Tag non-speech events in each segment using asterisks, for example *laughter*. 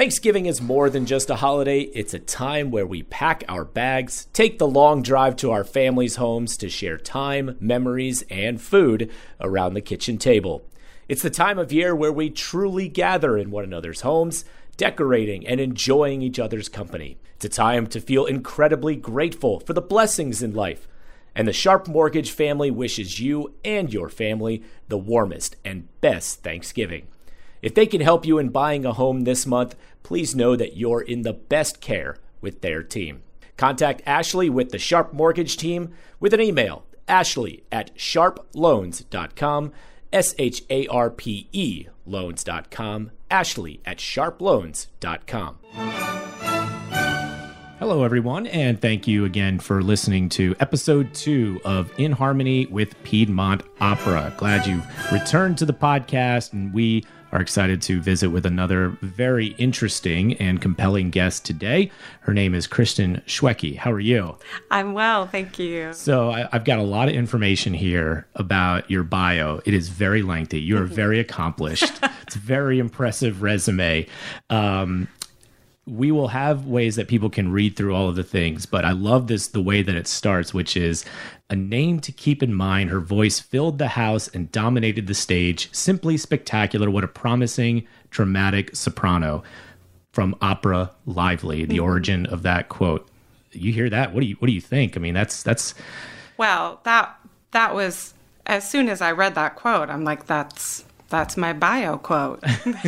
Thanksgiving is more than just a holiday, it's a time where we pack our bags, take the long drive to our families' homes to share time, memories, and food around the kitchen table. It's the time of year where we truly gather in one another's homes, decorating and enjoying each other's company. It's a time to feel incredibly grateful for the blessings in life. And the Sharp Mortgage family wishes you and your family the warmest and best Thanksgiving. If they can help you in buying a home this month, please know that you're in the best care with their team. Contact Ashley with the Sharp Mortgage team with an email, ashley at sharploans.com, S H A R P E loans.com, ashley at sharploans.com. Hello, everyone, and thank you again for listening to episode two of In Harmony with Piedmont Opera. Glad you've returned to the podcast, and we are excited to visit with another very interesting and compelling guest today. Her name is Kristen Schwecke. How are you? I'm well, thank you. So, I, have got a lot of information here about your bio. It is very lengthy. You are very accomplished. *laughs* it's a very impressive resume. Um, we will have ways that people can read through all of the things, but I love this the way that it starts, which is a name to keep in mind. Her voice filled the house and dominated the stage. Simply spectacular. What a promising, dramatic soprano from opera lively, the mm-hmm. origin of that quote. You hear that? What do you what do you think? I mean, that's that's Well, that that was as soon as I read that quote, I'm like that's that's my bio quote. *laughs*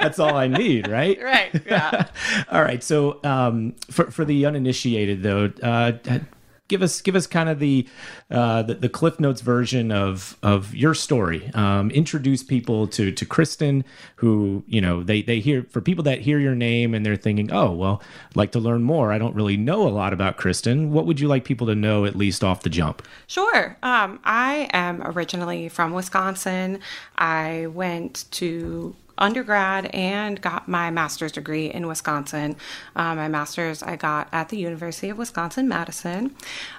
That's all I need, right? right. Yeah. *laughs* all right. So, um, for for the uninitiated, though, uh, give us give us kind of the, uh, the, the Cliff Notes version of of your story. Um, introduce people to to Kristen, who you know they they hear for people that hear your name and they're thinking, oh well, I'd like to learn more. I don't really know a lot about Kristen. What would you like people to know at least off the jump? Sure. Um, I am originally from Wisconsin. I went to undergrad and got my master's degree in Wisconsin. Um, my master's I got at the University of Wisconsin Madison.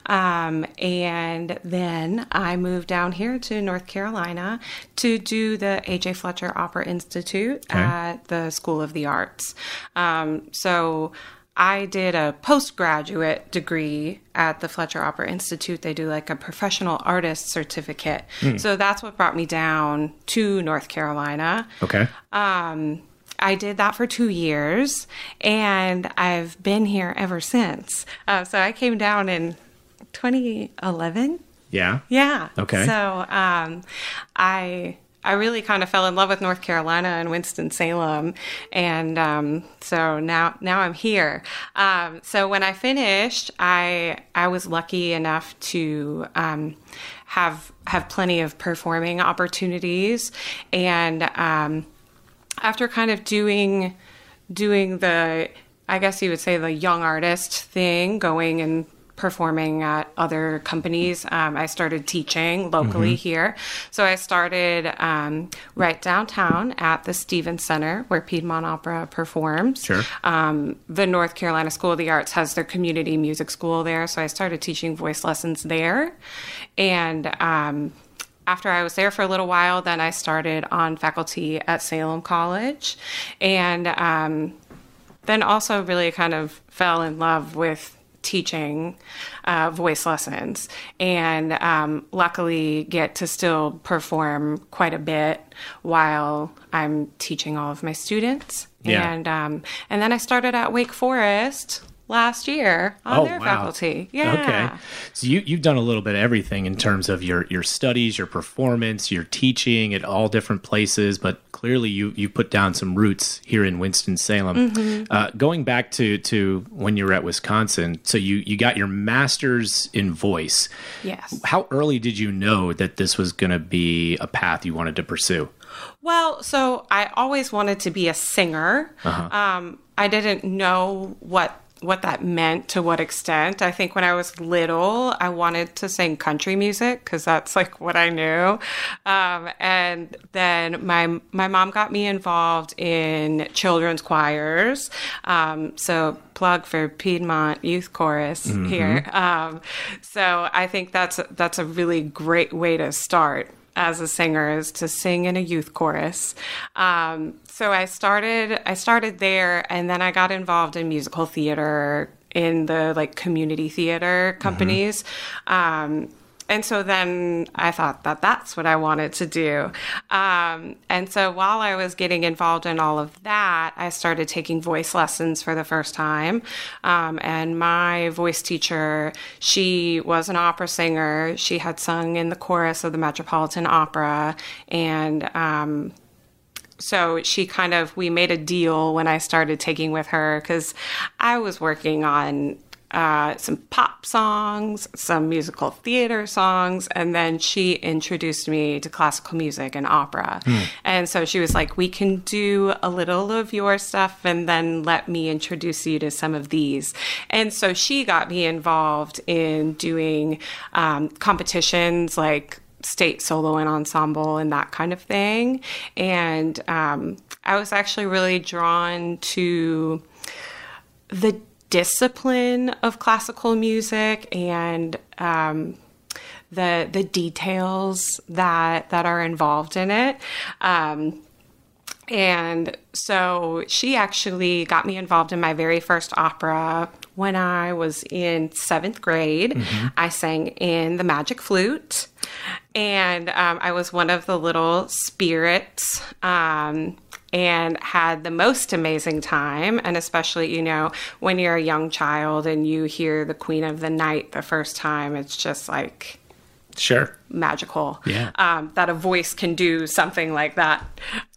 Um, and then I moved down here to North Carolina to do the A.J. Fletcher Opera Institute okay. at the School of the Arts. Um, so I did a postgraduate degree at the Fletcher Opera Institute. They do like a professional artist certificate. Mm. So that's what brought me down to North Carolina. Okay. Um, I did that for two years and I've been here ever since. Uh, so I came down in 2011. Yeah. Yeah. Okay. So um, I I really kind of fell in love with North Carolina and Winston Salem, and um, so now now I'm here. Um, so when I finished, I I was lucky enough to um, have have plenty of performing opportunities, and um, after kind of doing doing the I guess you would say the young artist thing, going and performing at other companies. Um, I started teaching locally mm-hmm. here. So I started um, right downtown at the Stevens Center where Piedmont Opera performs. Sure. Um, the North Carolina School of the Arts has their community music school there. So I started teaching voice lessons there. And um, after I was there for a little while, then I started on faculty at Salem College. And um, then also really kind of fell in love with teaching uh, voice lessons and um, luckily get to still perform quite a bit while I'm teaching all of my students. Yeah. And um, and then I started at Wake Forest last year on oh, their wow. faculty. Yeah. Okay. So you you've done a little bit of everything in terms of your your studies, your performance, your teaching at all different places, but clearly you you put down some roots here in Winston Salem. Mm-hmm. Uh, going back to to when you were at Wisconsin, so you you got your master's in voice. Yes. How early did you know that this was going to be a path you wanted to pursue? Well, so I always wanted to be a singer. Uh-huh. Um, I didn't know what what that meant to what extent. I think when I was little, I wanted to sing country music because that's like what I knew. Um, and then my my mom got me involved in children's choirs. Um, so plug for Piedmont Youth Chorus mm-hmm. here. Um, so I think that's that's a really great way to start as a singer is to sing in a youth chorus. Um, so I started I started there, and then I got involved in musical theater in the like community theater companies. Mm-hmm. Um, and so then I thought that that's what I wanted to do. Um, and so while I was getting involved in all of that, I started taking voice lessons for the first time. Um, and my voice teacher, she was an opera singer. She had sung in the chorus of the Metropolitan Opera. And um, so she kind of we made a deal when I started taking with her because I was working on uh, some pop songs, some musical theater songs, and then she introduced me to classical music and opera. Mm. And so she was like, We can do a little of your stuff and then let me introduce you to some of these. And so she got me involved in doing um, competitions like state solo and ensemble and that kind of thing. And um, I was actually really drawn to the discipline of classical music and um, the the details that that are involved in it. Um, and so she actually got me involved in my very first opera when I was in seventh grade. Mm-hmm. I sang in the Magic Flute, and um, I was one of the little spirits. Um, and had the most amazing time. And especially, you know, when you're a young child and you hear the Queen of the Night the first time, it's just like sure. magical. Yeah. Um, that a voice can do something like that.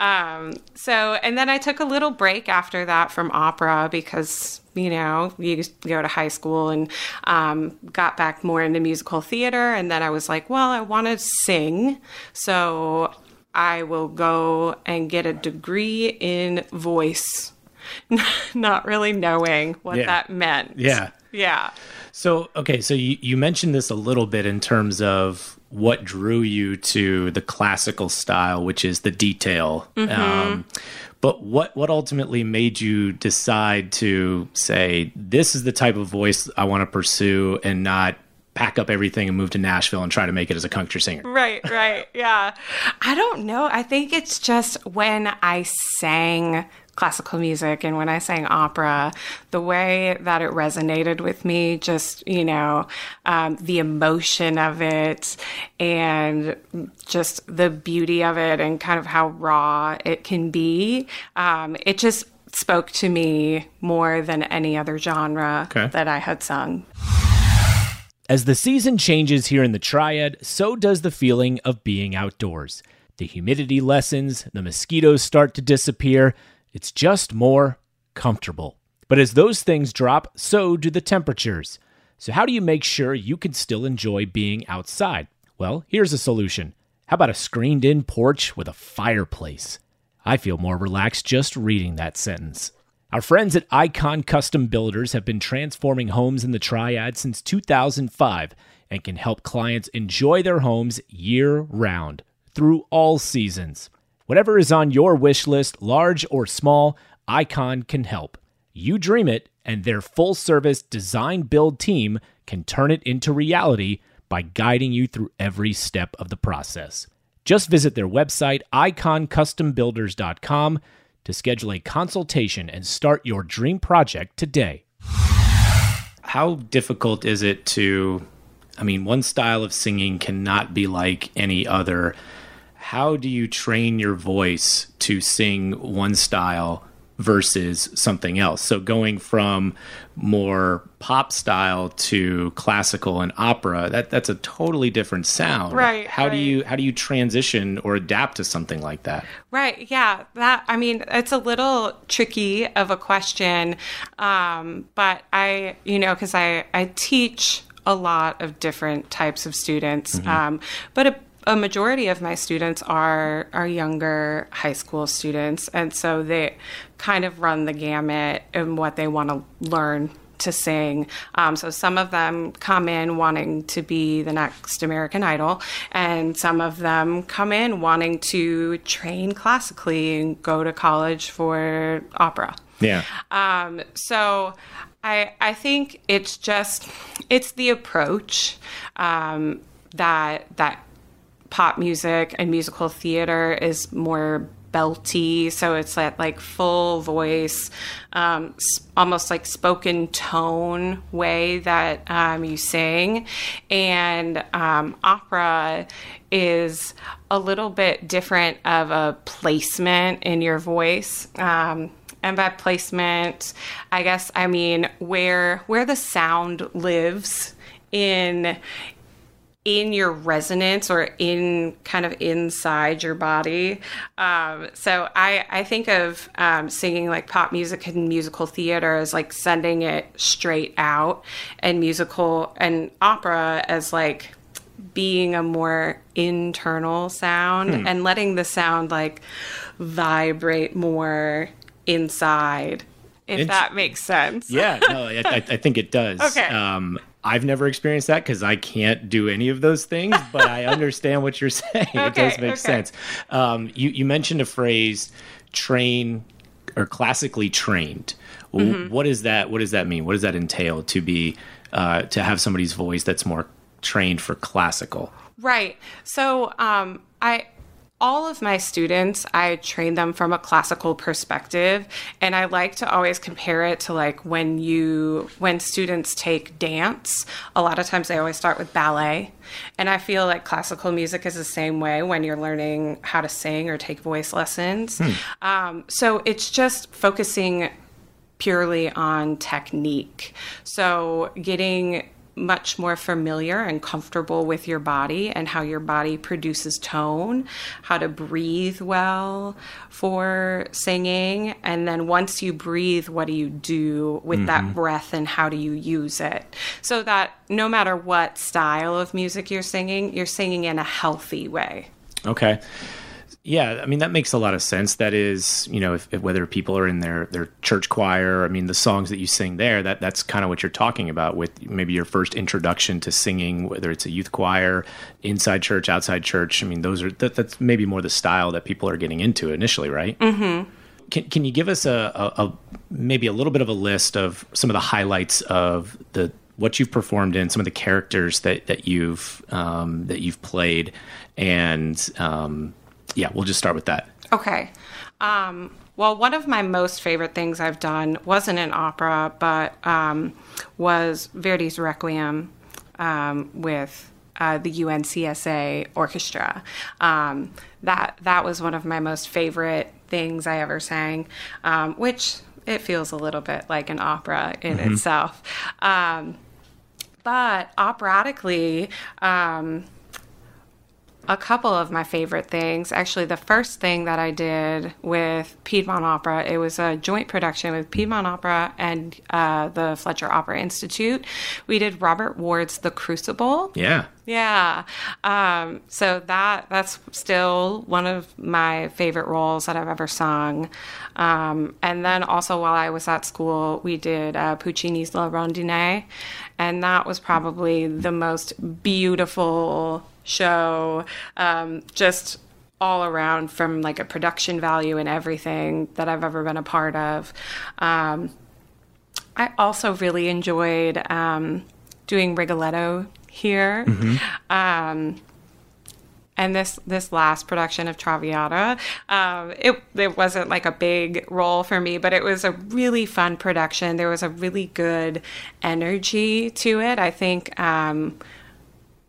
Um, so and then i took a little break after that from opera because you know you go to high school and um, got back more into musical theater. And then i was like well i want to sing. So I will go and get a degree in voice, *laughs* not really knowing what yeah. that meant. Yeah. Yeah. So, okay, so you, you mentioned this a little bit in terms of what drew you to the classical style, which is the detail. Mm-hmm. Um, but what what ultimately made you decide to say this is the type of voice I want to pursue and not pack up everything and move to Nashville and try to make it as a country singer. Right, *laughs* right. Yeah. I don't know. I think it's just when I sang classical music and when I sang opera, the way that it resonated with me, just, you know, um, the emotion of it and just the beauty of it and kind of how raw it can be. Um, it just spoke to me more than any other genre okay. that I had sung. As the season changes here in the Triad, so does the feeling of being outdoors. The humidity lessens, the mosquitoes start to disappear. It's just more comfortable. But as those things drop, so do the temperatures. So, how do you make sure you can still enjoy being outside? Well, here's a solution. How about a screened in porch with a fireplace? I feel more relaxed just reading that sentence. Our friends at Icon Custom Builders have been transforming homes in the Triad since 2005 and can help clients enjoy their homes year round through all seasons. Whatever is on your wish list, large or small, Icon can help. You dream it, and their full service design build team can turn it into reality by guiding you through every step of the process. Just visit their website, iconcustombuilders.com to schedule a consultation and start your dream project today. How difficult is it to? I mean, one style of singing cannot be like any other. How do you train your voice to sing one style versus something else. So going from more pop style to classical and opera, that that's a totally different sound. Right. How right. do you how do you transition or adapt to something like that? Right. Yeah. That I mean, it's a little tricky of a question. Um, but I, you know, cuz I I teach a lot of different types of students. Mm-hmm. Um, but a a majority of my students are are younger high school students, and so they kind of run the gamut in what they want to learn to sing. Um, so some of them come in wanting to be the next American Idol, and some of them come in wanting to train classically and go to college for opera. Yeah. Um, so I I think it's just it's the approach um, that that pop music and musical theater is more belty, so it's that like full voice, um, almost like spoken tone way that um, you sing, and um, opera is a little bit different of a placement in your voice. Um, and by placement, I guess I mean where where the sound lives in in your resonance or in kind of inside your body. Um, so I, I think of um, singing like pop music and musical theater as like sending it straight out, and musical and opera as like being a more internal sound hmm. and letting the sound like vibrate more inside if that makes sense. yeah, no, I, I, *laughs* think it does. Okay. Um, I've never experienced that because I can't do any of those things, *laughs* but I understand what you're *laughs* saying. Okay, it does make okay. sense. Um, you, you mentioned a phrase, train or classically trained. Mm-hmm. What is that? What does that mean? What does that entail to be uh, to have somebody's voice that's more trained for classical? Right. So um, I all of my students, I train them from a classical perspective. And I like to always compare it to like when you, when students take dance, a lot of times they always start with ballet. And I feel like classical music is the same way when you're learning how to sing or take voice lessons. Hmm. Um, so it's just focusing purely on technique. So getting much more familiar and comfortable with your body and how your body produces tone, how to breathe well for singing. And then once you breathe, what do you do with mm-hmm. that breath and how do you use it? So that no matter what style of music you're singing, you're singing in a healthy way. Okay. Yeah, I mean that makes a lot of sense. That is, you know, if, if, whether people are in their their church choir, I mean the songs that you sing there, that that's kind of what you're talking about with maybe your first introduction to singing, whether it's a youth choir, inside church, outside church. I mean, those are that, that's maybe more the style that people are getting into initially, right? Mm-hmm. Can Can you give us a, a, a maybe a little bit of a list of some of the highlights of the what you've performed in, some of the characters that that you've um, that you've played, and um, yeah, we'll just start with that. Okay. Um, well, one of my most favorite things I've done wasn't an opera, but um, was Verdi's Requiem um, with uh, the UNCSA Orchestra. Um, that that was one of my most favorite things I ever sang, um, which it feels a little bit like an opera in mm-hmm. itself. Um, but operatically, um, a couple of my favorite things. Actually, the first thing that I did with Piedmont Opera, it was a joint production with Piedmont Opera and uh, the Fletcher Opera Institute. We did Robert Ward's The Crucible. Yeah. Yeah. Um, so that that's still one of my favorite roles that I've ever sung. Um, and then also while I was at school, we did uh, Puccini's La Rondine, and that was probably the most beautiful show. Um, just all around from like a production value and everything that I've ever been a part of. Um, I also really enjoyed um, doing Rigoletto here. Mm-hmm. Um, and this this last production of Traviata, um, it it wasn't like a big role for me, but it was a really fun production. There was a really good energy to it. I think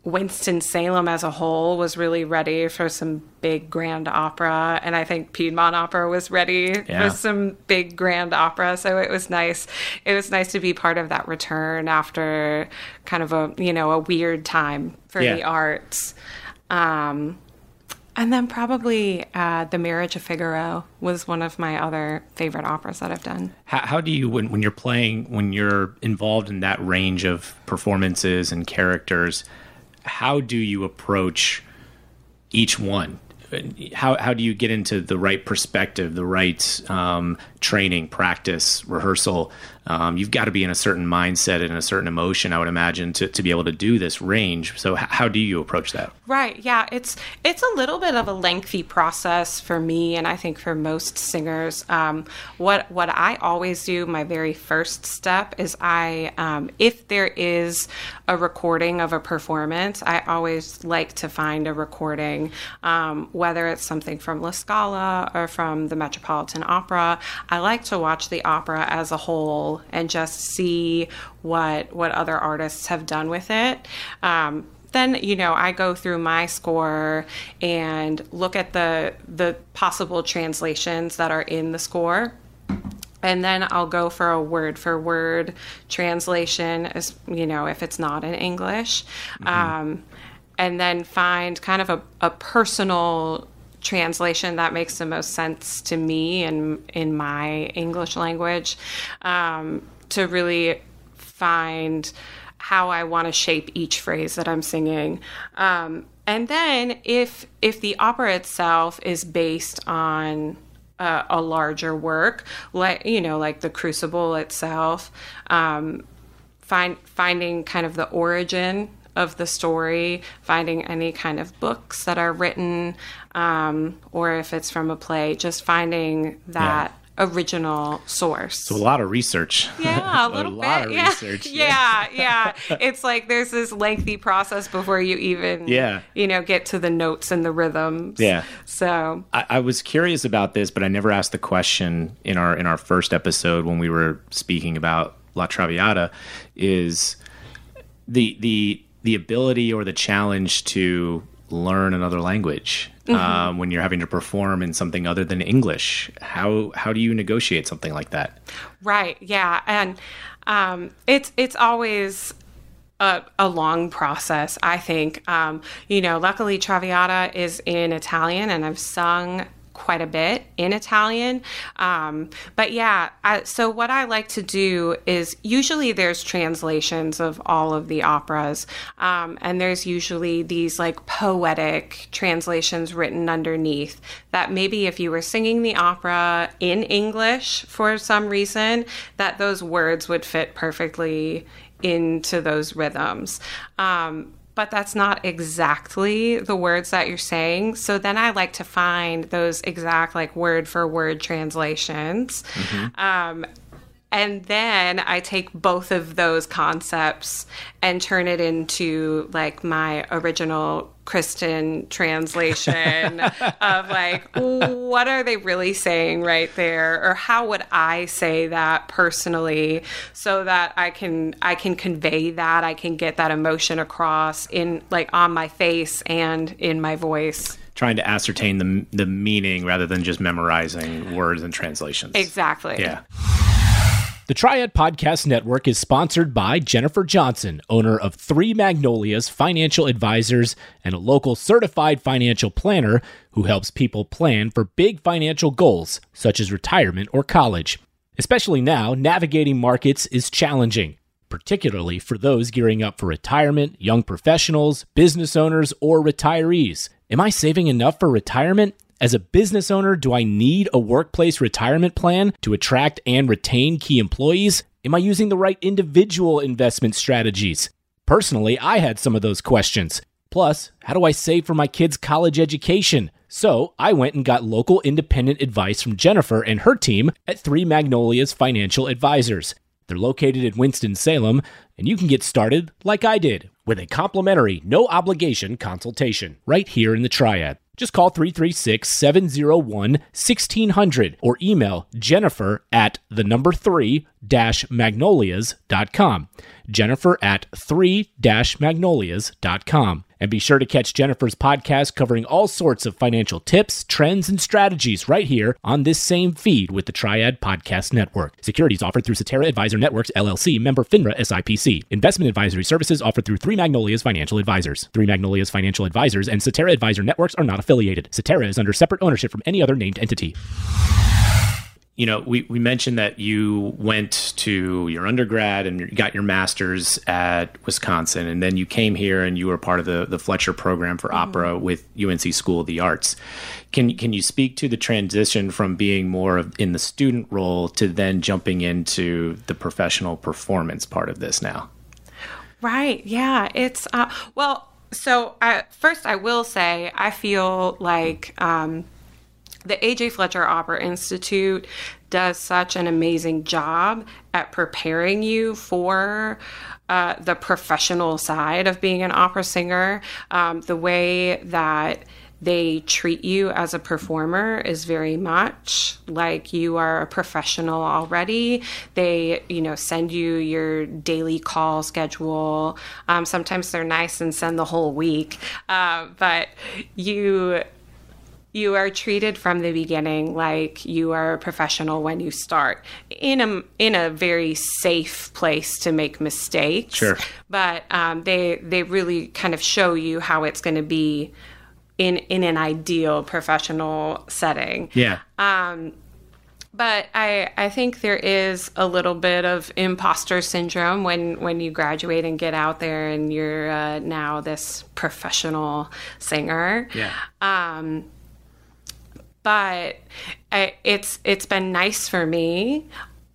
um, Winston Salem as a whole was really ready for some big grand opera, and I think Piedmont Opera was ready yeah. for some big grand opera. So it was nice. It was nice to be part of that return after kind of a you know a weird time for yeah. the arts. Um, and then probably uh, The Marriage of Figaro was one of my other favorite operas that I've done. How, how do you, when, when you're playing, when you're involved in that range of performances and characters, how do you approach each one? How how do you get into the right perspective, the right um, training, practice, rehearsal. Um, you've got to be in a certain mindset and a certain emotion, I would imagine, to, to be able to do this range. So, h- how do you approach that? Right. Yeah. It's it's a little bit of a lengthy process for me, and I think for most singers. Um, what what I always do, my very first step is I, um, if there is a recording of a performance, I always like to find a recording, um, whether it's something from La Scala or from the Metropolitan Opera. I like to watch the opera as a whole and just see what what other artists have done with it. Um, then you know I go through my score and look at the the possible translations that are in the score and then I'll go for a word for word translation as you know if it's not in English mm-hmm. um, and then find kind of a, a personal translation that makes the most sense to me and in my English language um, to really find how I want to shape each phrase that I'm singing. Um, and then if if the opera itself is based on uh, a larger work, like you know, like the Crucible itself, um, find finding kind of the origin of the story, finding any kind of books that are written, um, or if it's from a play, just finding that. Yeah original source. So a lot of research. *laughs* Yeah, a *laughs* little a lot bit. of yeah. research. Yeah, *laughs* yeah. It's like there's this lengthy process before you even, yeah, you know, get to the notes and the rhythms. Yeah. So I, I was curious about this, but I never asked the question in our in our first episode when we were speaking about La Traviata. Is the the the ability or the challenge to learn another language mm-hmm. um, when you're having to perform in something other than English. How how do you negotiate something like that? Right. Yeah, and um, it's it's always a, a, long process, I think. Um, you know, luckily Traviata is in Italian, and I've sung quite a bit in Italian. Um, but yeah, I, so what I like to do is usually there's translations of all of the operas, um, and there's usually these like poetic translations written underneath that maybe if you were singing the opera in English for some reason, that those words would fit perfectly into those rhythms. Um, but that's not exactly the words that you're saying. So then I like to find those exact, like, word for word translations. Mm-hmm. Um, and then I take both of those concepts and turn it into like my original Kristen translation *laughs* of like what are they really saying right there? Or how would I say that personally so that I can I can convey that I can get that emotion across in like on my face and in my voice. Trying to ascertain the the meaning rather than just memorizing words and translations. Exactly. Yeah the Triad Podcast Network is sponsored by Jennifer Johnson, owner of Three Magnolias Financial Advisors and a local certified financial planner who helps people plan for big financial goals, such as retirement or college. Especially now, navigating markets is challenging, particularly for those gearing up for retirement, young professionals, business owners, or retirees. Am I saving enough for retirement? As a business owner, do I need a workplace retirement plan to attract and retain key employees? Am I using the right individual investment strategies? Personally, I had some of those questions. Plus, how do I save for my kids' college education? So I went and got local independent advice from Jennifer and her team at Three Magnolias Financial Advisors. They're located in Winston-Salem, and you can get started like I did with a complimentary, no obligation consultation right here in the Triad. Just call 336 701 1600 or email Jennifer at the number three magnolias.com. Jennifer at three magnolias.com. And be sure to catch Jennifer's podcast covering all sorts of financial tips, trends, and strategies right here on this same feed with the Triad Podcast Network. Securities offered through Cetera Advisor Networks, LLC, member FINRA SIPC. Investment advisory services offered through Three Magnolias Financial Advisors. Three Magnolias Financial Advisors and Cetera Advisor Networks are not affiliated. Cetera is under separate ownership from any other named entity. You know, we, we mentioned that you went to your undergrad and you got your master's at Wisconsin, and then you came here and you were part of the, the Fletcher program for mm-hmm. opera with UNC School of the Arts. Can, can you speak to the transition from being more of in the student role to then jumping into the professional performance part of this now? Right. Yeah. It's, uh, well, so I, first I will say I feel like, um, the AJ Fletcher Opera Institute does such an amazing job at preparing you for uh, the professional side of being an opera singer. Um, the way that they treat you as a performer is very much like you are a professional already. They, you know, send you your daily call schedule. Um, sometimes they're nice and send the whole week, uh, but you you are treated from the beginning like you are a professional when you start in a in a very safe place to make mistakes. Sure. But um, they they really kind of show you how it's going to be in in an ideal professional setting. Yeah. Um, but I, I think there is a little bit of imposter syndrome when, when you graduate and get out there and you're uh, now this professional singer. Yeah. Um, but it's it's been nice for me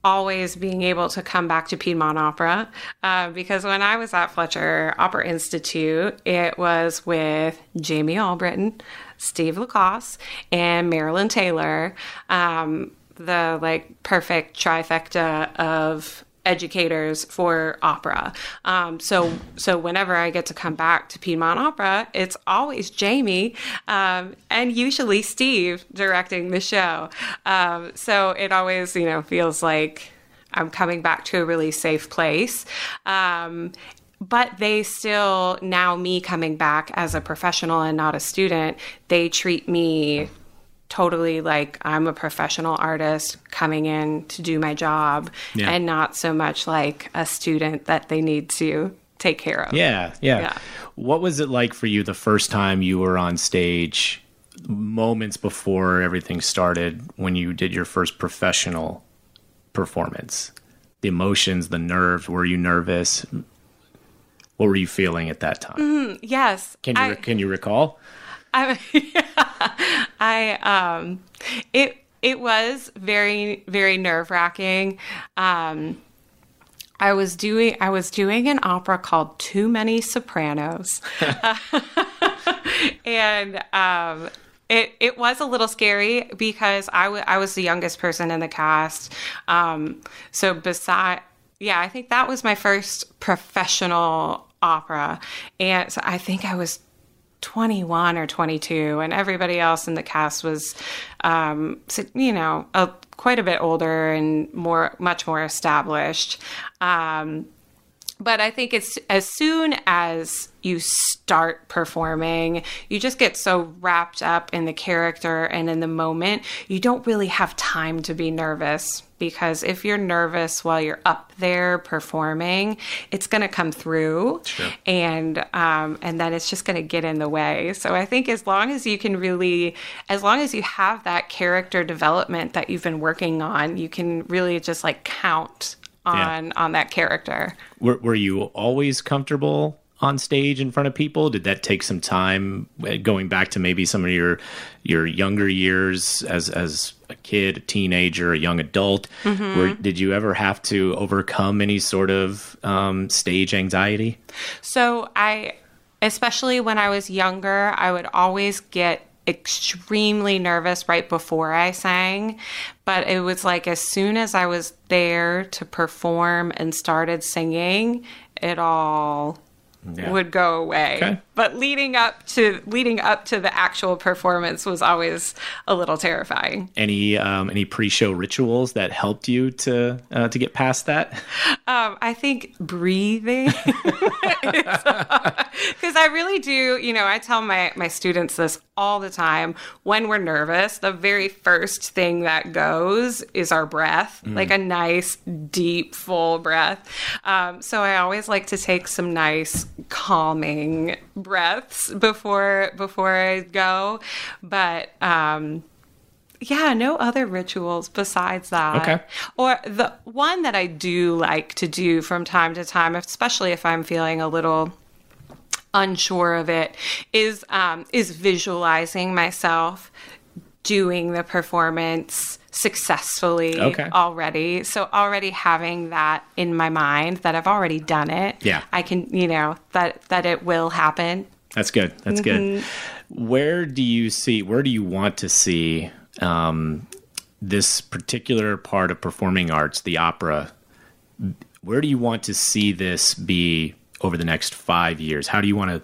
always being able to come back to Piedmont Opera uh, because when I was at Fletcher Opera Institute, it was with Jamie Allbritten, Steve LaCosse, and Marilyn Taylor. Um, the like perfect trifecta of educators for opera. Um, so so whenever I get to come back to Piedmont Opera, it's always Jamie um, and usually Steve directing the show. Um, so it always you know feels like I'm coming back to a really safe place. Um, but they still now me coming back as a professional and not a student they treat me totally like I'm a professional artist coming in to do my job yeah. and not so much like a student that they need to take care of. Yeah, yeah, yeah. What was it like for you the first time you were on stage, moments before everything started, when you did your first professional performance? The emotions, the nerves, were you nervous? What were you feeling at that time? Mm, yes. Can you I, can you recall? I, *laughs* *laughs* I um, it it was very very nerve wracking. Um, I was doing I was doing an opera called Too Many Sopranos, *laughs* and um, it it was a little scary because I, w- I was the youngest person in the cast. Um, so beside yeah, I think that was my first professional opera, and so I think I was 21 or 22, and everybody else in the cast was, um, you know, a, quite a bit older and more, much more established. Um, but I think it's as soon as you start performing, you just get so wrapped up in the character and in the moment, you don't really have time to be nervous because if you're nervous while you're up there performing, it's going to come through, sure. and um, and then it's just going to get in the way. So I think as long as you can really, as long as you have that character development that you've been working on, you can really just like count on yeah. on that character. Were, were you always comfortable on stage in front of people? Did that take some time uh, going back to maybe some of your your younger years as as a kid, a teenager, a young adult? Mm-hmm. Where, did you ever have to overcome any sort of um, stage anxiety? So I, especially when I was younger, I would always get extremely nervous right before I sang, but it was like as soon as I was there to perform and started singing, it all yeah. would go away. Okay. But leading up to leading up to the actual performance was always a little terrifying. Any um, any pre-show rituals that helped you to uh, to get past that? Um, I think breathing, *laughs* because *laughs* I really do. You know, I tell my my students this all the time. When we're nervous, the very first thing that goes is our breath, mm. like a nice deep full breath. Um, so I always like to take some nice calming breaths before before I go. But um, yeah, no other rituals besides that. Okay. Or the one that I do like to do from time to time, especially if I'm feeling a little unsure of it, is um, is visualizing myself doing the performance successfully Okay. already. So already having that in my mind that I've already done it. Yeah. I can, you know, that that it will happen. That's good. That's good. Where do you see? Where do you want to see um, this particular part of performing arts, the opera? Where do you want to see this be over the next five years? How do you want to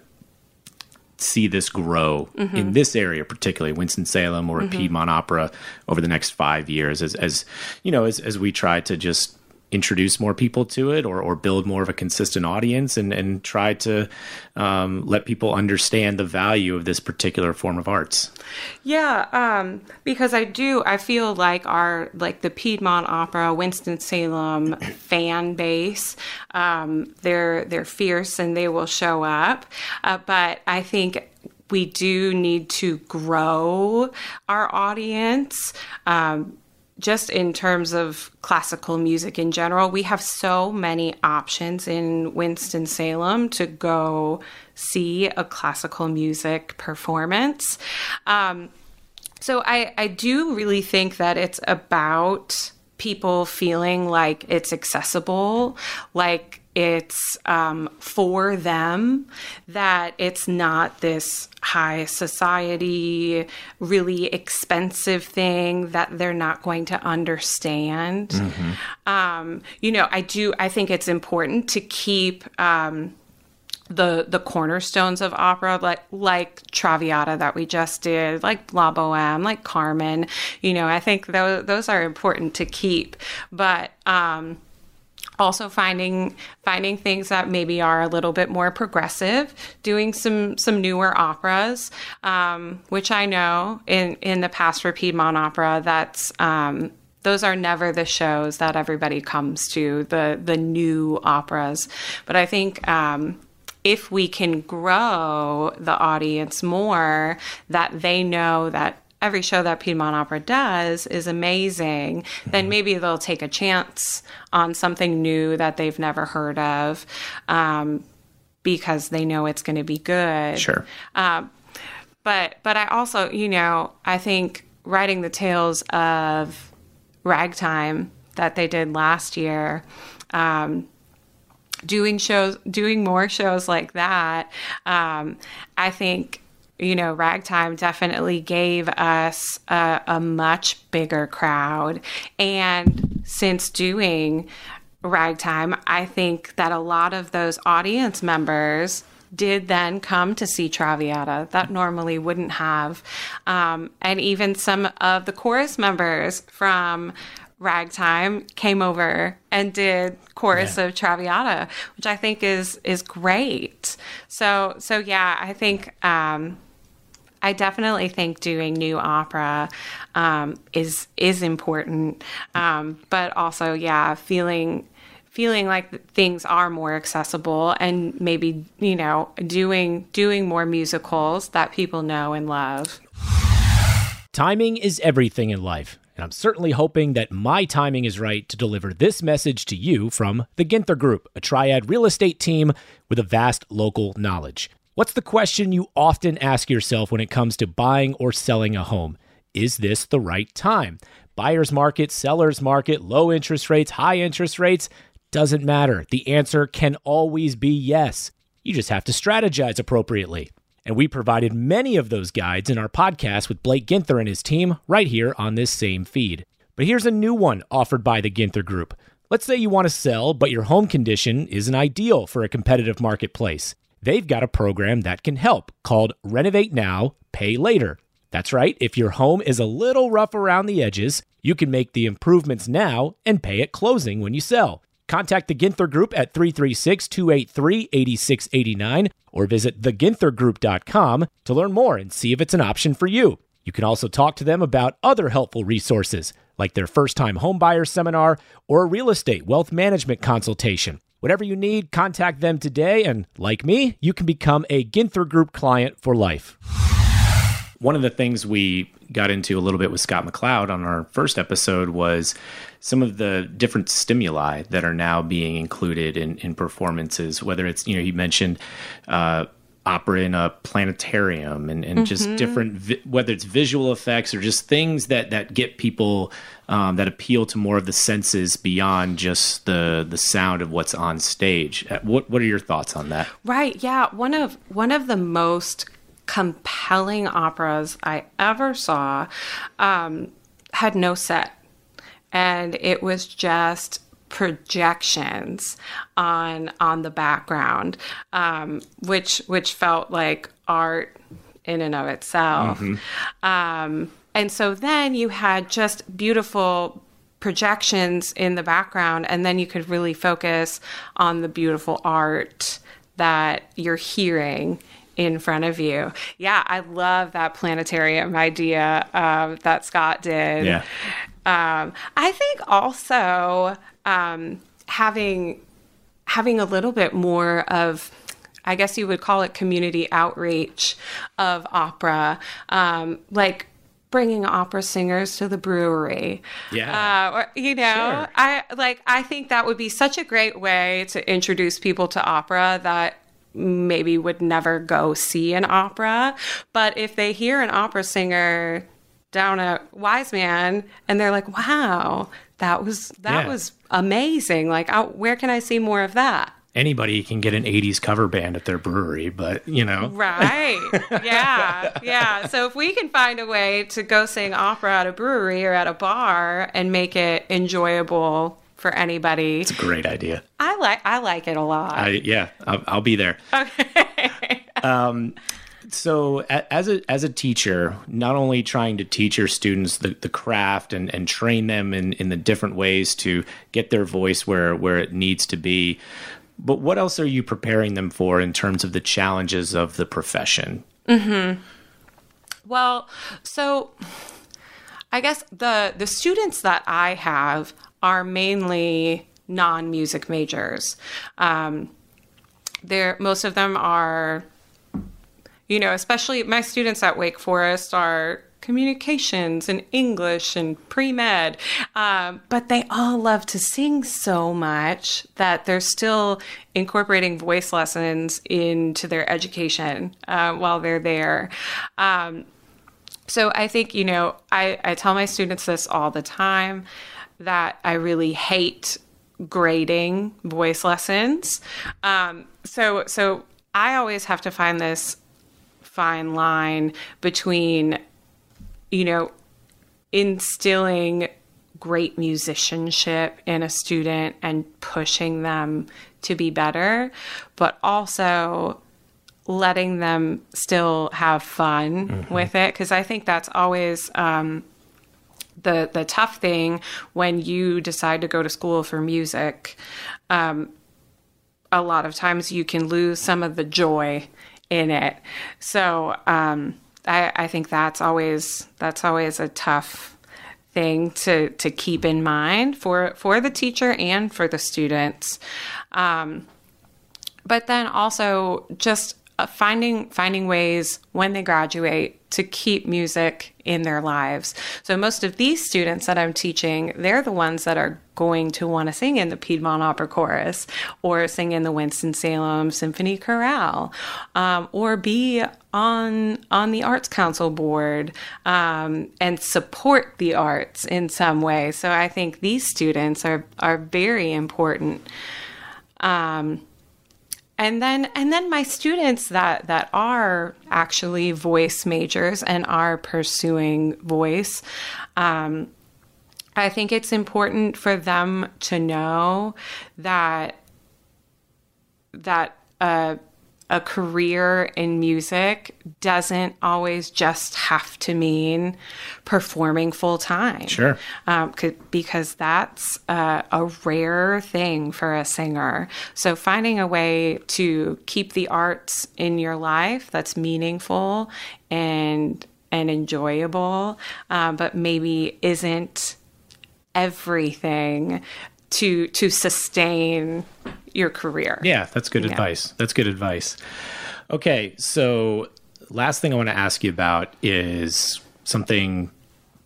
see this grow mm-hmm. in this area, particularly Winston Salem or mm-hmm. Piedmont Opera, over the next five years? As, as you know, as as we try to just introduce more people to it or, or build more of a consistent audience and, and try to um, let people understand the value of this particular form of arts. Yeah, um, because I do. I feel like our like the Piedmont Opera, Winston Salem *coughs* fan base. Um, they're they're fierce and they will show up. Uh, but I think we do need to grow our audience. Um, just in terms of classical music in general, we have so many options in Winston-Salem to go see a classical music performance. Um, so I, I do really think that it's about people feeling like it's accessible, like it's um, for them, that it's not this high society, really expensive thing that they're not going to understand. Um, you know, I do, I think it's important to keep. Um, the the cornerstones of opera like like Traviata that we just did, like La Boheme, like Carmen. You know, I think those those are important to keep, but um, also finding finding things that maybe are a little bit more progressive, doing some some newer operas, um, which I know in in the past for Piedmont Opera that's. Um, those are never the shows that everybody comes to the the new operas but i think um, if we can grow the audience more, that they know that every show that Piedmont Opera does is amazing, then maybe they'll take a chance on something new that they've never heard of um, because they know it's going to be good. Sure. Um, but but I also, you know, I think writing the tales of ragtime that they did last year. Um, doing shows doing more shows like that um, i think you know ragtime definitely gave us a, a much bigger crowd and since doing ragtime i think that a lot of those audience members did then come to see Traviata that normally wouldn't have. Um, and even some of the chorus members from Ragtime came over and did chorus of Traviata, which I think is is great. So so yeah, I think um, I definitely think doing new opera um, is is important, um, but also yeah, feeling feeling like things are more accessible and maybe you know doing doing more musicals that people know and love. Timing is everything in life, and I'm certainly hoping that my timing is right to deliver this message to you from the Ginther Group, a triad real estate team with a vast local knowledge. What's the question you often ask yourself when it comes to buying or selling a home? Is this the right time? Buyer's market, seller's market, low interest rates, high interest rates, doesn't matter. The answer can always be yes. You just have to strategize appropriately. And we provided many of those guides in our podcast with Blake Ginther and his team right here on this same feed. But here's a new one offered by the Ginther Group. Let's say you want to sell, but your home condition isn't ideal for a competitive marketplace. They've got a program that can help called Renovate Now, Pay Later. That's right, if your home is a little rough around the edges, you can make the improvements now and pay at closing when you sell. Contact the Ginther Group at 336 283 8689 or visit theginthergroup.com to learn more and see if it's an option for you. You can also talk to them about other helpful resources, like their first time homebuyer seminar or a real estate wealth management consultation. Whatever you need, contact them today, and like me, you can become a Ginther Group client for life. One of the things we got into a little bit with Scott McLeod on our first episode was some of the different stimuli that are now being included in, in performances, whether it's, you know, he mentioned uh, opera in a planetarium and, and mm-hmm. just different vi- whether it's visual effects or just things that that get people um, that appeal to more of the senses beyond just the the sound of what's on stage uh, what what are your thoughts on that right yeah one of one of the most compelling operas i ever saw um, had no set and it was just projections on on the background, um, which which felt like art in and of itself. Mm-hmm. Um, and so then you had just beautiful projections in the background, and then you could really focus on the beautiful art that you're hearing in front of you. Yeah, I love that planetarium idea uh, that Scott did. Yeah. Um, I think also um, having having a little bit more of I guess you would call it community outreach of opera, um, like bringing opera singers to the brewery. Yeah, uh, or, you know, sure. I like. I think that would be such a great way to introduce people to opera that maybe would never go see an opera, but if they hear an opera singer down at Wise Man and they're like, "Wow, that was that yeah. was amazing. Like, I, where can I see more of that? Anybody can get an 80s cover band at their brewery, but you know. Right. Yeah. yeah. So if we can find a way to go sing opera at a brewery or at a bar and make it enjoyable for anybody. It's a great idea. I like I like it a lot. I, yeah, I'll, I'll be there. Okay. *laughs* um, so as a as a teacher, not only trying to teach your students the, the craft and, and train them in, in the different ways to get their voice where where it needs to be, but what else are you preparing them for in terms of the challenges of the profession? Mm-hmm. Well, so I guess the the students that I have are mainly non music majors. Um, they're most of them are you know, especially my students at Wake Forest are communications and English and pre med. Um, but they all love to sing so much that they're still incorporating voice lessons into their education uh, while they're there. Um, so I think, you know, I, I tell my students this all the time that I really hate grading voice lessons. Um, so, so I always have to find this fine line between, you know, instilling great musicianship in a student and pushing them to be better, but also letting them still have fun mm-hmm. with it. Because I think that's always um, the the tough thing when you decide to go to school for music. Um, a lot of times you can lose some of the joy in it. So um, I, I think that's always that's always a tough thing to to keep in mind for for the teacher and for the students. Um, but then also just uh, finding finding ways when they graduate to keep music in their lives. So most of these students that I'm teaching, they're the ones that are going to want to sing in the Piedmont Opera Chorus or sing in the Winston-Salem Symphony Chorale um, or be on on the Arts Council board um, and support the arts in some way. So I think these students are are very important. Um, and then and then my students that that are actually voice majors and are pursuing voice um, i think it's important for them to know that that uh, a career in music doesn't always just have to mean performing full time. Sure. Um, because that's a, a rare thing for a singer. So finding a way to keep the arts in your life that's meaningful and and enjoyable, um, but maybe isn't everything to to sustain your career. Yeah, that's good advice. That's good advice. Okay, so last thing I want to ask you about is something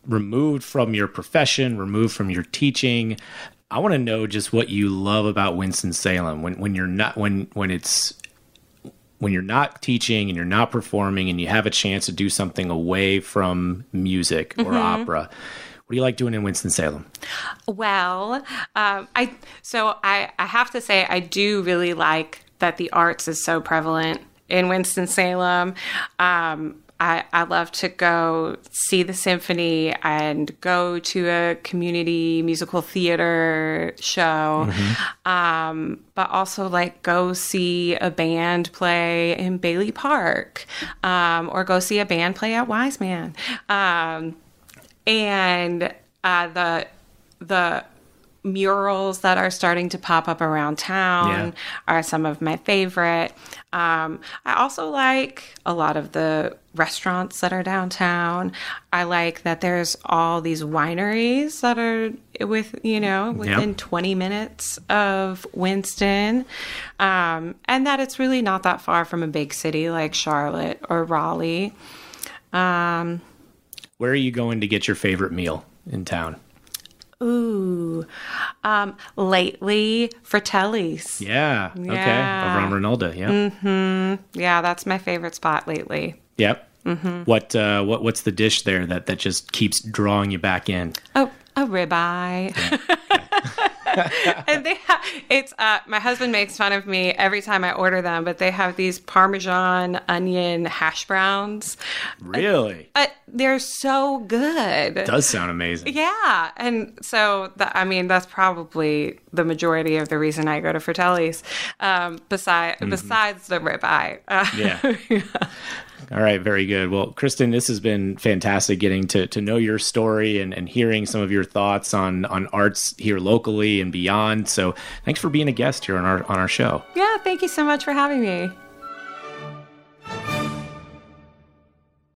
removed from your profession, removed from your teaching. I want to know just what you love about Winston Salem when when you're not when when it's when you're not teaching and you're not performing and you have a chance to do something away from music or mm-hmm. opera. What do you like doing in Winston Salem? Well, um, I so I I have to say I do really like that the arts is so prevalent in Winston Salem. Um, I, I love to go see the symphony and go to a community musical theater show, um, but also like go see a band play in Bailey Park um, or go see a band play at Wise Man. Um, and uh, the the murals that are starting to pop up around town Yeah. are some of my favorite. Um, I also like a lot of the restaurants that are downtown. I like that there's all these wineries that are with you know within 20 minutes of Winston, um, and that it's really not that far from a big city like Charlotte or Raleigh. Um, Where are you going to get your favorite meal in town? Ooh, um, lately Fratelli's. Yeah. Okay. Yeah. Over on Reynolda. Yeah. Yeah, that's my favorite spot lately. Yep. What uh, what what's the dish there that that just keeps drawing you back in? Oh, a ribeye. *laughs* *laughs* and they have it's uh my husband makes fun of me every time I order them, but they have these parmesan onion hash browns. Really? Uh, they're so good. It Does sound amazing. Yeah, and so that I mean that's probably the majority of the reason I go to Fratelli's. Um, beside besides the ribeye. Uh, *laughs* Yeah. All right, very good. Well, Kristen, this has been fantastic getting to, to know your story and, and hearing some of your thoughts on, on arts here locally and beyond. So thanks for being a guest here on our on our show. yeah. Thank you so much for having me.